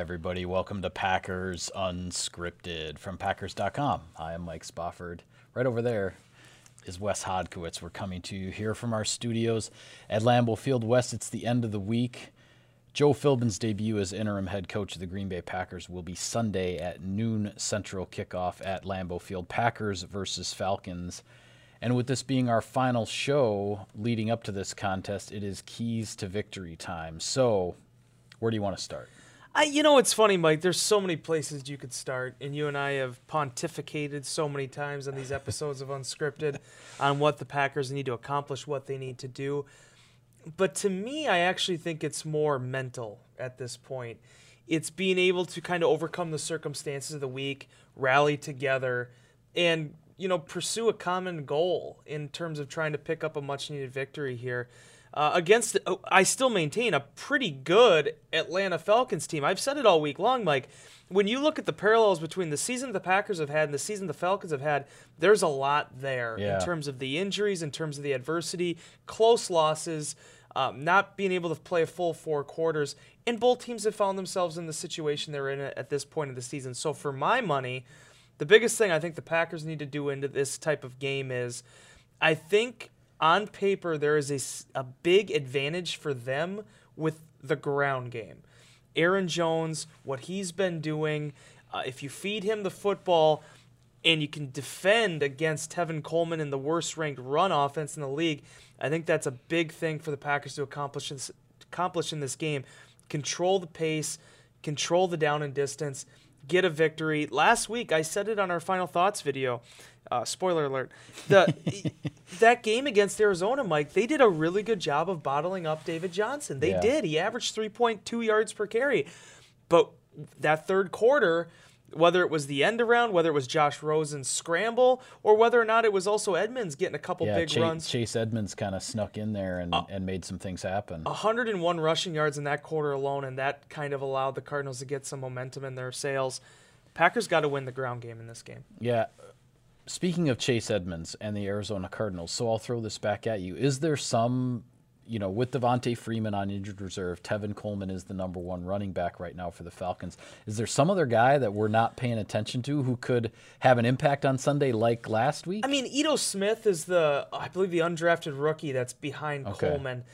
Everybody. Welcome to Packers Unscripted from Packers.com. I am Mike Spofford. Right over there is Wes Hodkiewicz. We're coming to you here from our studios at Lambeau Field West. It's the end of the week. Joe Philbin's debut as interim head coach of the Green Bay Packers will be Sunday at noon Central kickoff at Lambeau Field. Packers versus Falcons. And with this being our final show leading up to this contest, it is keys to victory time. So, where do you want to start? I, you know, it's funny, Mike. There's so many places you could start, and you and I have pontificated so many times on these episodes of Unscripted on what the Packers need to accomplish, what they need to do. But to me, I actually think it's more mental at this point. It's being able to kind of overcome the circumstances of the week, rally together, and you know pursue a common goal in terms of trying to pick up a much needed victory here uh, against, uh, I still maintain a pretty good Atlanta Falcons team. I've said it all week long, Mike. When you look at the parallels between the season the Packers have had and the season the Falcons have had, there's a lot there Yeah. in terms of the injuries, in terms of the adversity, close losses, um, not being able to play a full four quarters. And both teams have found themselves in the situation they're in at at this point of the season. So for my money, the biggest thing I think the Packers need to do into this type of game is I think on paper there is a, a big advantage for them with the ground game. Aaron Jones, what he's been doing, uh, if you feed him the football and you can defend against Tevin Coleman in the worst ranked run offense in the league, I think that's a big thing for the Packers to accomplish in this, accomplish in this game. Control the pace, control the down and distance, get a victory. Last week I said it on our final thoughts video. Uh, spoiler alert. The that game against Arizona, Mike, they did a really good job of bottling up David Johnson. They Yeah. did. He averaged 3.2 yards per carry. But that third quarter, whether it was the end around, whether it was Josh Rosen's scramble, or whether or not it was also Edmonds getting a couple Yeah, big Chase, runs, Chase Edmonds kind of snuck in there and, uh, and made some things happen. 101 rushing yards in that quarter alone, and that kind of allowed the Cardinals to get some momentum in their sails. Packers got to win the ground game in this game. Yeah. Speaking of Chase Edmonds and the Arizona Cardinals, so I'll throw this back at you. Is there some, you know, with Devonta Freeman on injured reserve, Tevin Coleman is the number one running back right now for the Falcons. Is there some other guy that we're not paying attention to who could have an impact on Sunday like last week? I mean, Ito Smith is the, I believe, the undrafted rookie that's behind Okay. Coleman.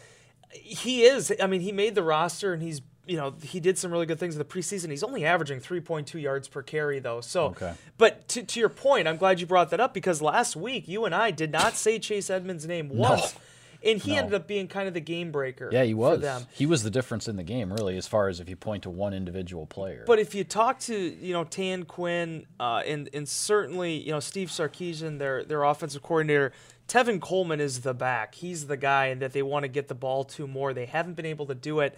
He is. I mean, he made the roster and he's, you know, he did some really good things in the preseason. He's only averaging 3.2 yards per carry, though. So, Okay. but to, to your point, I'm glad you brought that up because last week you and I did not say Chase Edmonds' name once. And he No. ended up being kind of the game breaker yeah, he was. them. He was the difference in the game, really, as far as if you point to one individual player. But if you talk to you know Dan Quinn uh, and and certainly you know Steve Sarkisian, their their offensive coordinator, Tevin Coleman is the back. He's the guy that they want to get the ball to more. They haven't been able to do it.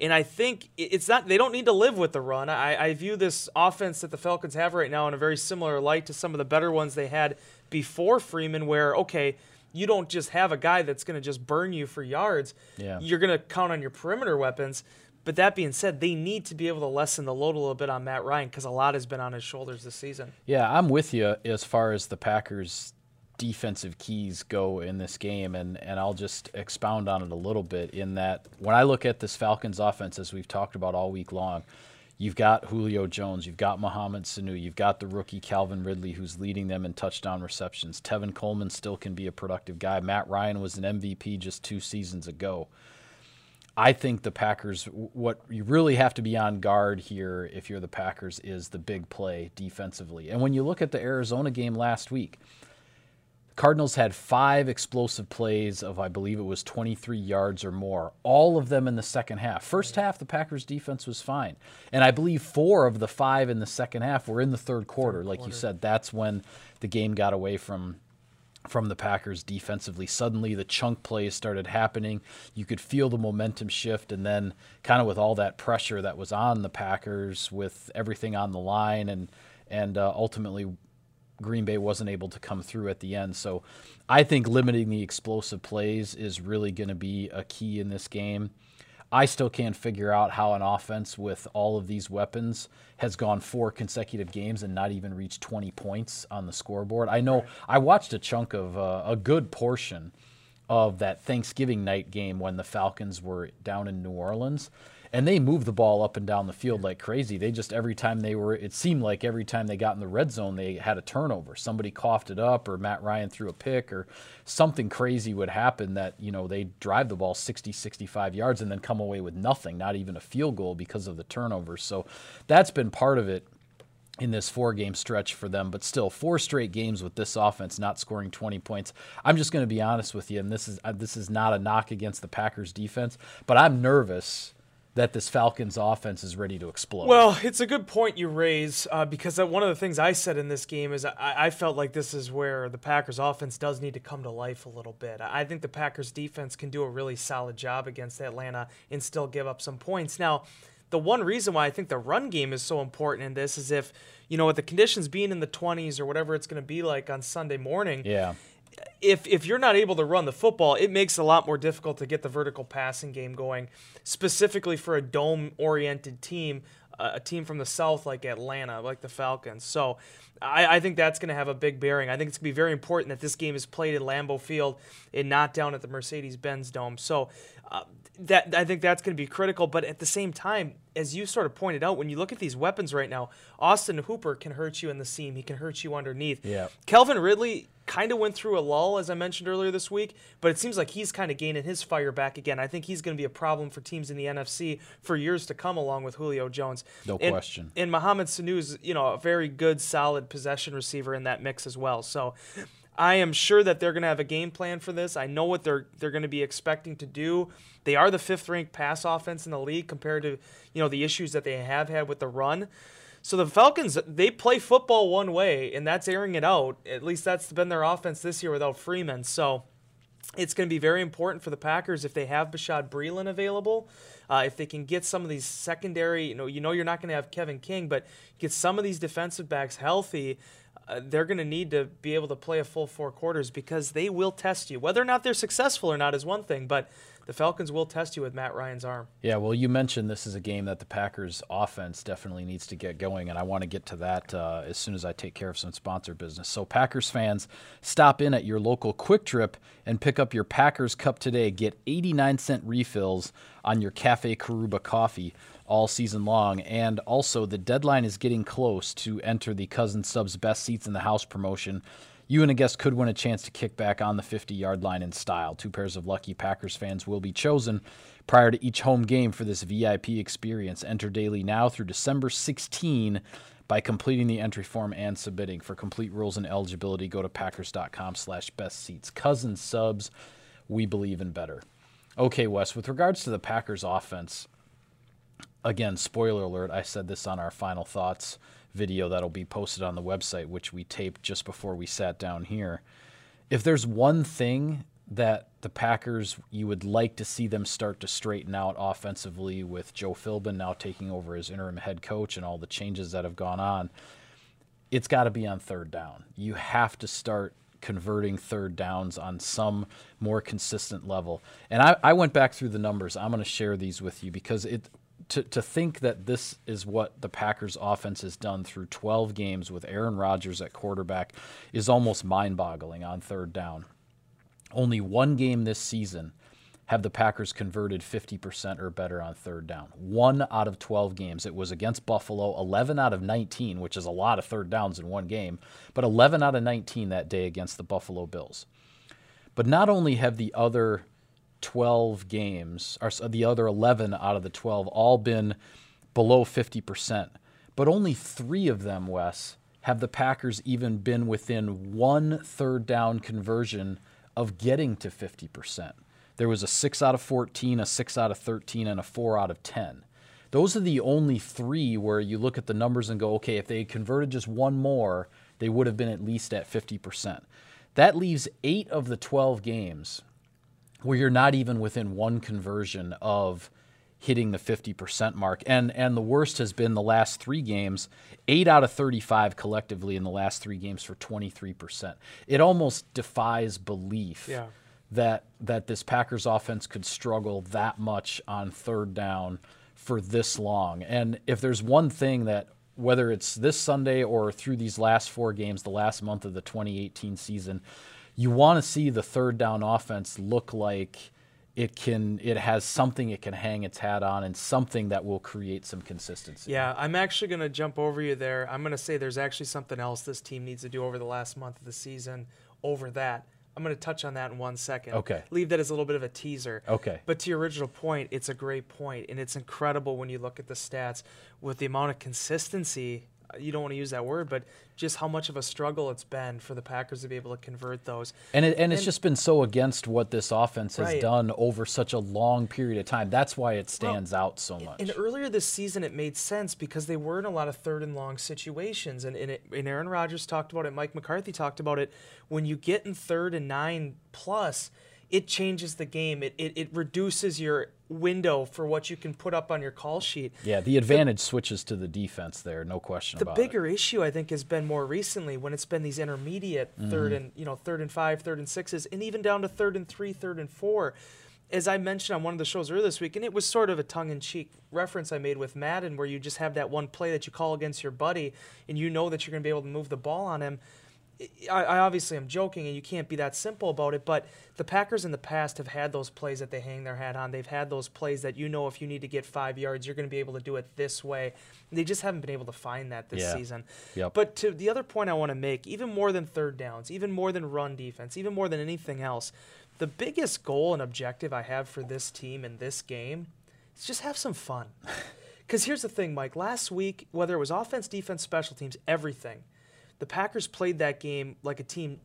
And I think it's not they don't need to live with the run. I, I view this offense that the Falcons have right now in a very similar light to some of the better ones they had before Freeman, where okay, you don't just have a guy that's going to just burn you for yards. Yeah. You're going to count on your perimeter weapons. But that being said, they need to be able to lessen the load a little bit on Matt Ryan because a lot has been on his shoulders this season. Yeah, I'm with you as far as the Packers' defensive keys go in this game, and, and I'll just expound on it a little bit. In that, when I look at this Falcons offense, as we've talked about all week long, you've got Julio Jones, you've got Mohamed Sanu, you've got the rookie Calvin Ridley, who's leading them in touchdown receptions. Tevin Coleman still can be a productive guy. Matt Ryan was an MVP just two seasons ago. I think the Packers, what you really have to be on guard here if you're the Packers is the big play defensively. And when you look at the Arizona game last week, Cardinals had five explosive plays of, I believe it was 23 yards or more, all of them in the second half. First half, the Packers defense was fine. And I believe four of the five in the second half were in the third quarter. Like you said, that's when the game got away from from the Packers defensively. Suddenly, the chunk plays started happening. You could feel the momentum shift, and then, kind of with all that pressure that was on the Packers, with everything on the line, and and uh, ultimately, Green Bay wasn't able to come through at the end. So, I think limiting the explosive plays is really going to be a key in this game. I still can't figure out how an offense with all of these weapons has gone four consecutive games and not even reached 20 points on the scoreboard. I know I watched a chunk of uh, a good portion of that Thanksgiving night game when the Falcons were down in New Orleans and they moved the ball up and down the field like crazy. They just every time they were, it seemed like every time they got in the red zone, they had a turnover. Somebody coughed it up, or Matt Ryan threw a pick, or something crazy would happen that you know they drive the ball 60, 65 yards and then come away with nothing, not even a field goal because of the turnovers. So that's been part of it in this four game stretch for them, but still four straight games with this offense not scoring 20 points. I'm just going to be honest with you, and this is uh, this is not a knock against the Packers defense, but I'm nervous that this Falcons offense is ready to explode. Well, it's a good point you raise uh, because one of the things I said in this game is I, I, felt like this is where the Packers offense does need to come to life a little bit. I think the Packers defense can do a really solid job against Atlanta and still give up some points. Now, the one reason why I think the run game is so important in this is if, you know, with the conditions being in the 20s or whatever it's going to be like on Sunday morning. Yeah if if you're not able to run the football, it makes it a lot more difficult to get the vertical passing game going, specifically for a dome-oriented team, uh, a team from the south like Atlanta, like the Falcons. So, I, I think that's going to have a big bearing. I think it's going to be very important that this game is played at Lambeau Field and not down at the Mercedes-Benz Dome. So, uh, that I think that's going to be critical. But at the same time, as you sort of pointed out, when you look at these weapons right now, Austin Hooper can hurt you in the seam. He can hurt you underneath. Yeah. Calvin Ridley kind of went through a lull, as I mentioned earlier this week, but it seems like he's kind of gaining his fire back again. I think he's going to be a problem for teams in the NFC for years to come, along with Julio Jones. No and, question. And Mohamed Sanu is, you know, a very good, solid possession receiver in that mix as well. So I am sure that they're going to have a game plan for this. I know what they're they're going to be expecting to do. They are the fifth ranked pass offense in the league compared to you know the issues that they have had with the run. So the Falcons, they play football one way, and that's airing it out. At least that's been their offense this year without Freeman. So it's going to be very important for the Packers if they have Bashaud Breeland available. Uh, if they can get some of these secondary, you know, you know you're not going to have Kevin King, but get some of these defensive backs healthy. Uh, they're going to need to be able to play a full four quarters because they will test you. Whether or not they're successful or not is one thing, but the Falcons will test you with Matt Ryan's arm. Yeah, well, you mentioned this is a game that the Packers offense definitely needs to get going, and I want to get to that uh, as soon as I take care of some sponsor business. So, Packers fans, stop in at your local Kwik Trip and pick up your Packers Cup today. Get 89 cent refills on your Cafe Karuba coffee all season long. And also, the deadline is getting close to enter the Cousins Subs Best Seats in the House promotion you and a guest could win a chance to kick back on the 50 yard line in style. Two pairs of lucky Packers fans will be chosen prior to each home game for this VIP experience. Enter daily now through December 16 by completing the entry form and submitting. For complete rules and eligibility, go to packers.com slash best seats. Cousins subs, we believe in better. Okay, Wes, with regards to the Packers offense, again, spoiler alert, I said this on our final thoughts video that'll be posted on the website, which we taped just before we sat down here. If there's one thing that the Packers you would like to see them start to straighten out offensively with Joe Philbin now taking over as interim head coach and all the changes that have gone on, it's got to be on third down. You have to start converting third downs on some more consistent level. And I, I went back through the numbers. I'm going to share these with you because it to, to think that this is what the Packers offense has done through 12 games with Aaron Rodgers at quarterback is almost mind boggling on third down. Only one game this season have the Packers converted 50% or better on third down. One out of 12 games. It was against Buffalo, 11 out of 19, which is a lot of third downs in one game, but 11 out of 19 that day against the Buffalo Bills. But not only have the other 12 games, or the other 11 out of the 12, all been below 50%. But only three of them, Wes, have the Packers even been within one third down conversion of getting to 50%. There was a 6 out of 14, a 6 out of 13, and a 4 out of 10. Those are the only three where you look at the numbers and go, okay, if they had converted just one more, they would have been at least at 50%. That leaves eight of the 12 games where you're not even within one conversion of hitting the 50% mark. And and the worst has been the last 3 games, 8 out of 35 collectively in the last 3 games for 23%. It almost defies belief. Yeah. That that this Packers offense could struggle that much on third down for this long. And if there's one thing that whether it's this Sunday or through these last four games, the last month of the 2018 season, you want to see the third down offense look like it can it has something it can hang its hat on and something that will create some consistency. Yeah, I'm actually going to jump over you there. I'm going to say there's actually something else this team needs to do over the last month of the season over that. I'm going to touch on that in one second. Okay. Leave that as a little bit of a teaser. Okay. But to your original point, it's a great point, and it's incredible when you look at the stats with the amount of consistency you don't want to use that word, but just how much of a struggle it's been for the Packers to be able to convert those. And it, and it's just been so against what this offense has Right. done over such a long period of time. That's why it stands out so much. And earlier this season, it made sense because they were in a lot of third and long situations. And, and, it, and Aaron Rodgers talked about it, Mike McCarthy talked about it. When you get in third and nine plus, it changes the game. It, it, it reduces your window for what you can put up on your call sheet. yeah, the advantage switches to the defense there, no question The bigger issue I think has been more recently when it's been these intermediate third Mm-hmm. and you know third and five, third and sixes, and even down to third and three, third and four. As I mentioned on one of the shows earlier this week, and it was sort of a tongue-in-cheek reference I made with Madden, where you just have that one play that you call against your buddy, and you know that you're going to be able to move the ball on him. I, I obviously am joking, and you can't be that simple about it. But the Packers in the past have had those plays that they hang their hat on. They've had those plays that you know if you need to get five yards, you're going to be able to do it this way. They just haven't been able to find that this Yeah. season. Yep. But to the other point I want to make, even more than third downs, even more than run defense, even more than anything else, the biggest goal and objective I have for this team in this game is just have some fun. Because here's the thing, Mike. Last week, whether it was offense, defense, special teams, everything, the Packers played that game like a team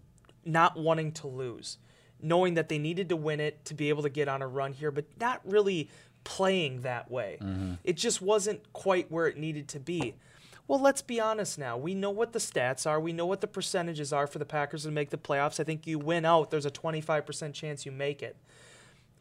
not wanting to lose, knowing that they needed to win it to be able to get on a run here, but not really playing that way. Mm-hmm. It just wasn't quite where it needed to be. Well, let's be honest now. We know what the stats are. We know what the percentages are for the Packers to make the playoffs. I think you win out, there's a 25% chance you make it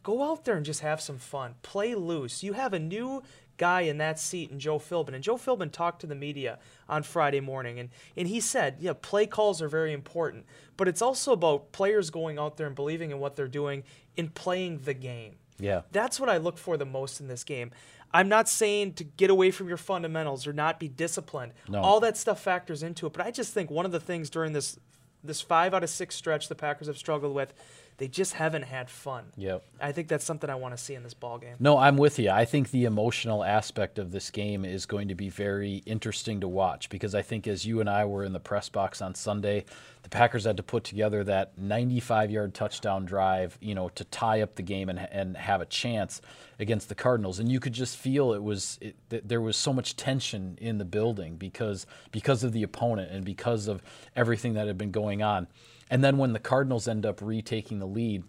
go out there and just have some fun. Play loose. You have a new guy in that seat in Joe Philbin. And Joe Philbin talked to the media on Friday morning and, and he said, yeah, play calls are very important. But it's also about players going out there and believing in what they're doing and playing the game. Yeah. That's what I look for the most in this game. I'm not saying to get away from your fundamentals or not be disciplined. No. All that stuff factors into it. But I just think one of the things during this this five out of six stretch the Packers have struggled with, they just haven't had fun. Yep. I think that's something I want to see in this ball game. No, I'm with you. I think the emotional aspect of this game is going to be very interesting to watch because I think as you and I were in the press box on Sunday, the Packers had to put together that 95-yard touchdown drive, you know, to tie up the game and and have a chance against the Cardinals. And you could just feel it was it, th- there was so much tension in the building because because of the opponent and because of everything that had been going on. And then when the Cardinals end up retaking the lead,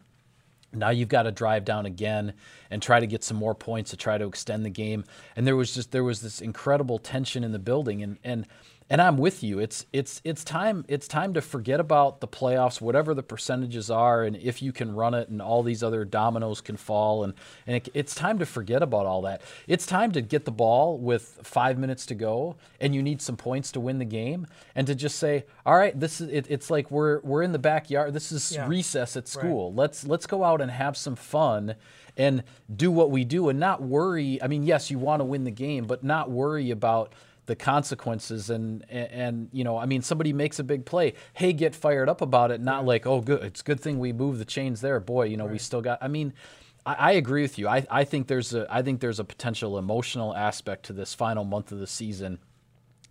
now you've got to drive down again and try to get some more points to try to extend the game. And there was just there was this incredible tension in the building and and and I'm with you. It's it's it's time it's time to forget about the playoffs, whatever the percentages are, and if you can run it, and all these other dominoes can fall, and and it, it's time to forget about all that. It's time to get the ball with five minutes to go, and you need some points to win the game, and to just say, all right, this is it, it's like we're we're in the backyard. This is Yeah. recess at school. Let's let's go out and have some fun and do what we do and not worry. I mean, yes, you want to win the game, but not worry about the consequences and, and you know, I mean, somebody makes a big play. Hey, get fired up about it. Not like, oh, good, it's a good thing we moved the chains there. Boy, you know, we still got. I mean. I I agree with you. I, I think there's a I think there's a potential emotional aspect to this final month of the season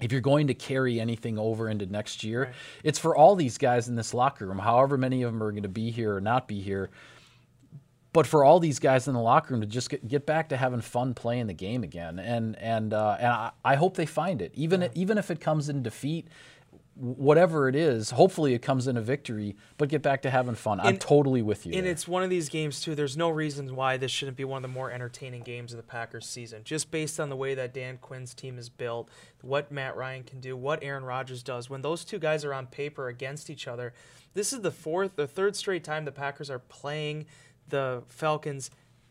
if you're going to carry anything over into next year, it's for all these guys in this locker room, however many of them are going to be here or not be here. But for all these guys in the locker room to just get, get back to having fun playing the game again, and and uh, and I, I hope they find it, even even if it comes in defeat, whatever it is. Hopefully, it comes in a victory, but get back to having fun. I'm totally with you. And there. it's one of these games too. There's no reason why this shouldn't be one of the more entertaining games of the Packers season. Just based on the way that Dan Quinn's team is built, what Matt Ryan can do, what Aaron Rodgers does. When those two guys are on paper against each other, this is the fourth, the third straight time the Packers are playing the Falcons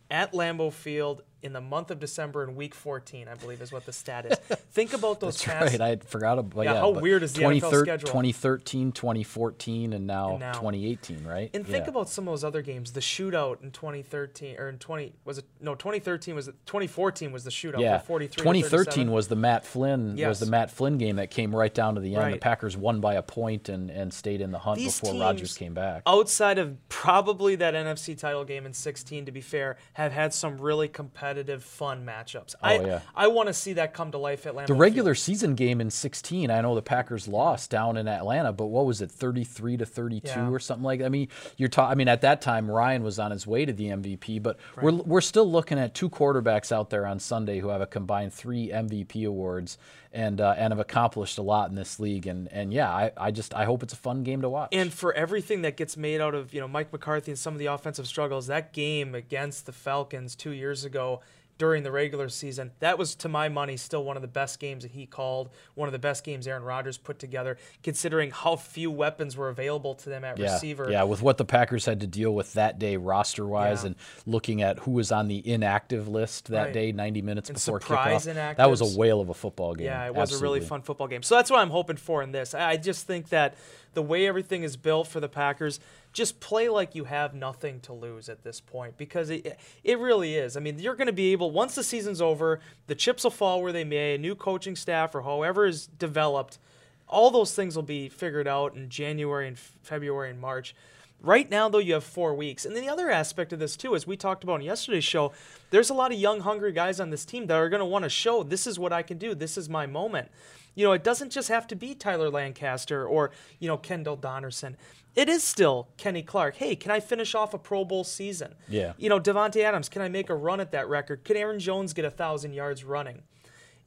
at Lambeau Field in the month of December in week 14, I believe is what the stat is. Think about those That's past right. I forgot about Yeah, yeah. how weird is the NFL 2013 schedule? 2013, 2014, and now, And now. 2018, right? And think Yeah. about some of those other games. The shootout in 2013 or in 20 was it no 2013 was it 2014 was the shootout. Yeah, 43 2013 was the Matt Flynn was the Matt Flynn game that came right down to the end. The Right. Packers won by a point and, and stayed in the hunt These before Rodgers came back. outside of probably that NFC title game in 16 to be fair have had some really competitive fun matchups. Oh, I Oh, yeah. I want to see that come to life at Lambeau The Field. regular season game in 16, I know the Packers lost down in Atlanta, but what was it, 33 to 32 Yeah. or something like that? I mean, you're ta- I mean, at that time, Ryan was on his way to the MVP, but we're, we're still looking at two quarterbacks out there on Sunday who have a combined three MVP awards and uh, and have accomplished a lot in this league. And, and yeah, I, I just I hope it's a fun game to watch. And for everything that gets made out of, you know, Mike McCarthy and some of the offensive struggles, that game against the Falcons 2 years ago during the regular season, that was to my money still one of the best games that he called, one of the best games Aaron Rodgers put together, considering how few weapons were available to them at yeah, receiver. yeah, with what the Packers had to deal with that day roster wise Yeah. and looking at who was on the inactive list that Right. day, 90 minutes And before kickoff. That was inactives. a whale of a football game. Yeah, it was a really fun football game. So that's what I'm hoping for in this. I just think that the way everything is built for the Packers, just play like you have nothing to lose at this point because it it really is. I mean, you're going to be able once the season's over, the chips will fall where they may, a new coaching staff or however is developed, all those things will be figured out in January and February and March. Right now, though, you have four weeks. And then the other aspect of this, too, as we talked about in yesterday's show, there's a lot of young, hungry guys on this team that are going to want to show this is what I can do. This is my moment. You know, it doesn't just have to be Tyler Lancaster or, you know, Kendall Donnerson. It is still Kenny Clark. Hey, can I finish off a Pro Bowl season? Yeah. You know, Davante Adams, can I make a run at that record? Can Aaron Jones get a 1,000 yards running?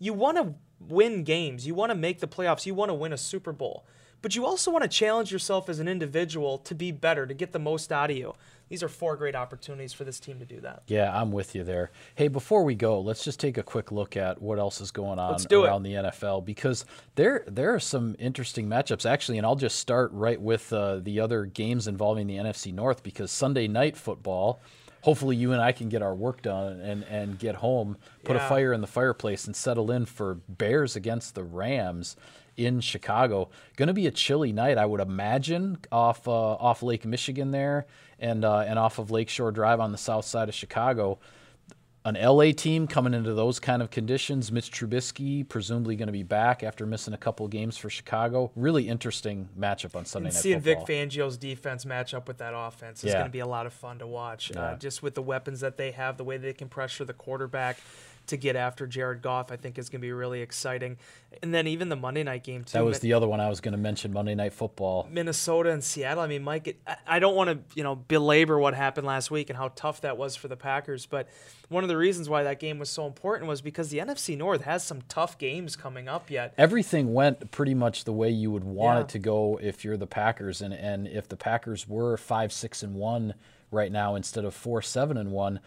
you want to win games, you want to make the playoffs, you want to win a Super Bowl. But you also want to challenge yourself as an individual to be better, to get the most out of you. These are four great opportunities for this team to do that. Yeah, I'm with you there. Hey, before we go, let's just take a quick look at what else is going on do it. around the NFL because there there are some interesting matchups actually, and I'll just start right with uh, the other games involving the NFC North because Sunday night football. Hopefully, you and I can get our work done and, and get home, put a fire in the fireplace, and settle in for Bears against the Rams in Chicago. Going to be a chilly night, I would imagine, off uh, off Lake Michigan there, and uh, and off of Lakeshore Drive on the south side of Chicago. An LA team coming into those kind of conditions. Mitch Trubisky presumably going to be back after missing a couple games for Chicago. Really interesting matchup on Sunday And Night seeing Football. Vic Fangio's defense match up with that offense is Yeah. going to be a lot of fun to watch. Uh, just with the weapons that they have, the way they can pressure the quarterback to get after Jared Goff, I think is going to be really exciting. And then even the Monday night game too. that was the other one I was going to mention. Monday Night Football. Minnesota and Seattle. I mean, Mike, it, I- don't want to you know belabor what happened last week and how tough that was for the Packers, but one of the reasons why that game was so important was because the NFC North has some tough games coming up yet. everything went pretty much the way you would want Yeah. it to go if you're the Packers, and and if the Packers were five six and one right now instead of four seven and one,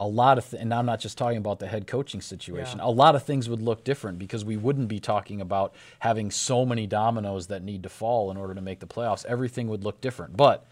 a lot of th- and I'm not just talking about the head coaching situation. Yeah. A lot of things would look different because we wouldn't be talking about having so many dominoes that need to fall in order to make the playoffs. Everything would look different, but.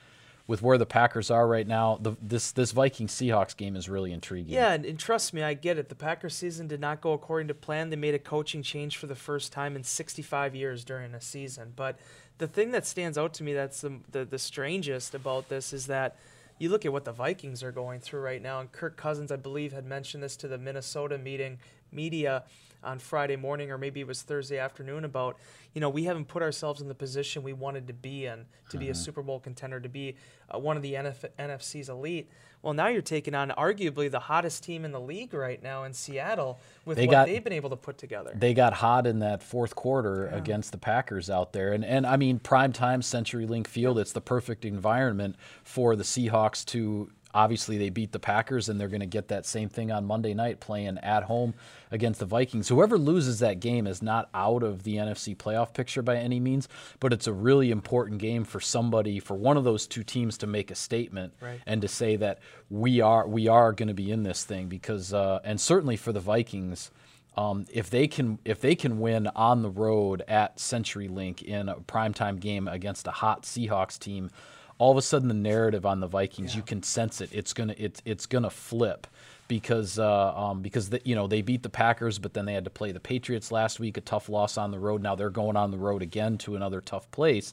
With where the Packers are right now, the, this this Vikings Seahawks game is really intriguing. Yeah, and, and trust me, I get it. The Packers season did not go according to plan. They made a coaching change for the first time in 65 years during a season. But the thing that stands out to me that's the, the, the strangest about this is that you look at what the Vikings are going through right now. And Kirk Cousins, I believe, had mentioned this to the Minnesota meeting media on Friday morning, or maybe it was Thursday afternoon, about, you know, we haven't put ourselves in the position we wanted to be in, to be a Super Bowl contender, to be uh, one of the NF- NFC's elite. Well, now you're taking on arguably the hottest team in the league right now in Seattle with They what got- they've been able to put together. they got hot in that fourth quarter against the Packers out there. And and I mean prime time CenturyLink Field, it's the perfect environment for the Seahawks to obviously they beat the Packers and they're going to get that same thing on Monday night playing at home against the Vikings. Whoever loses that game is not out of the NFC playoff picture by any means, but it's a really important game for somebody for one of those two teams to make a statement Right. and to say that we are we are going to be in this thing because uh, and certainly for the Vikings um, if they can if they can win on the road at CenturyLink in a primetime game against a hot Seahawks team, all of a sudden the narrative on the Vikings you can sense it. It's gonna it's it's gonna flip because uh, um, because the, you know they beat the Packers, but then they had to play the Patriots last week, a tough loss on the road. Now they're going on the road again to another tough place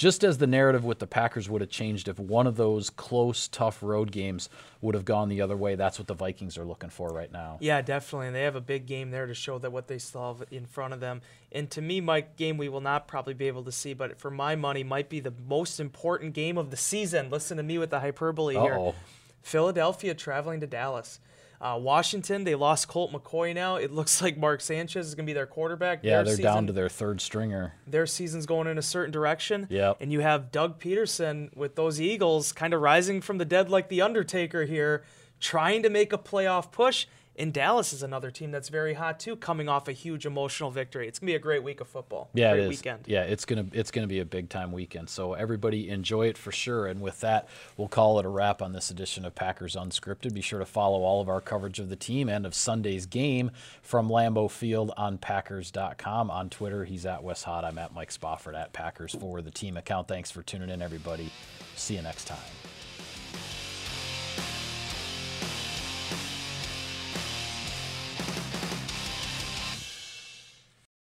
just as the narrative with the Packers would have changed if one of those close, tough road games would have gone the other way. That's what the Vikings are looking for right now. Yeah, definitely. And they have a big game there to show that what they still have in front of them. And to me, Mike, game we will not probably be able to see, but for my money, might be the most important game of the season. Listen to me with the hyperbole Uh-oh. here. Philadelphia traveling to Dallas. Uh, Washington, they lost Colt McCoy now. It looks like Mark Sanchez is going to be their quarterback. Yeah, their they're season, down to their third stringer. Their season's going in a certain direction. Yeah. And you have Doug Pederson with those Eagles kind of rising from the dead like the Undertaker here, trying to make a playoff push. And Dallas is another team that's very hot too, coming off a huge emotional victory. It's gonna be a great week of football. Yeah, great it is. weekend. Yeah, it's gonna it's gonna be a big time weekend. So everybody enjoy it for sure. And with that, we'll call it a wrap on this edition of Packers Unscripted. Be sure to follow all of our coverage of the team and of Sunday's game from Lambeau Field on Packers.com. On Twitter, he's at West Hot. I'm at Mike Spofford at Packers for the team account. Thanks for tuning in, everybody. See you next time.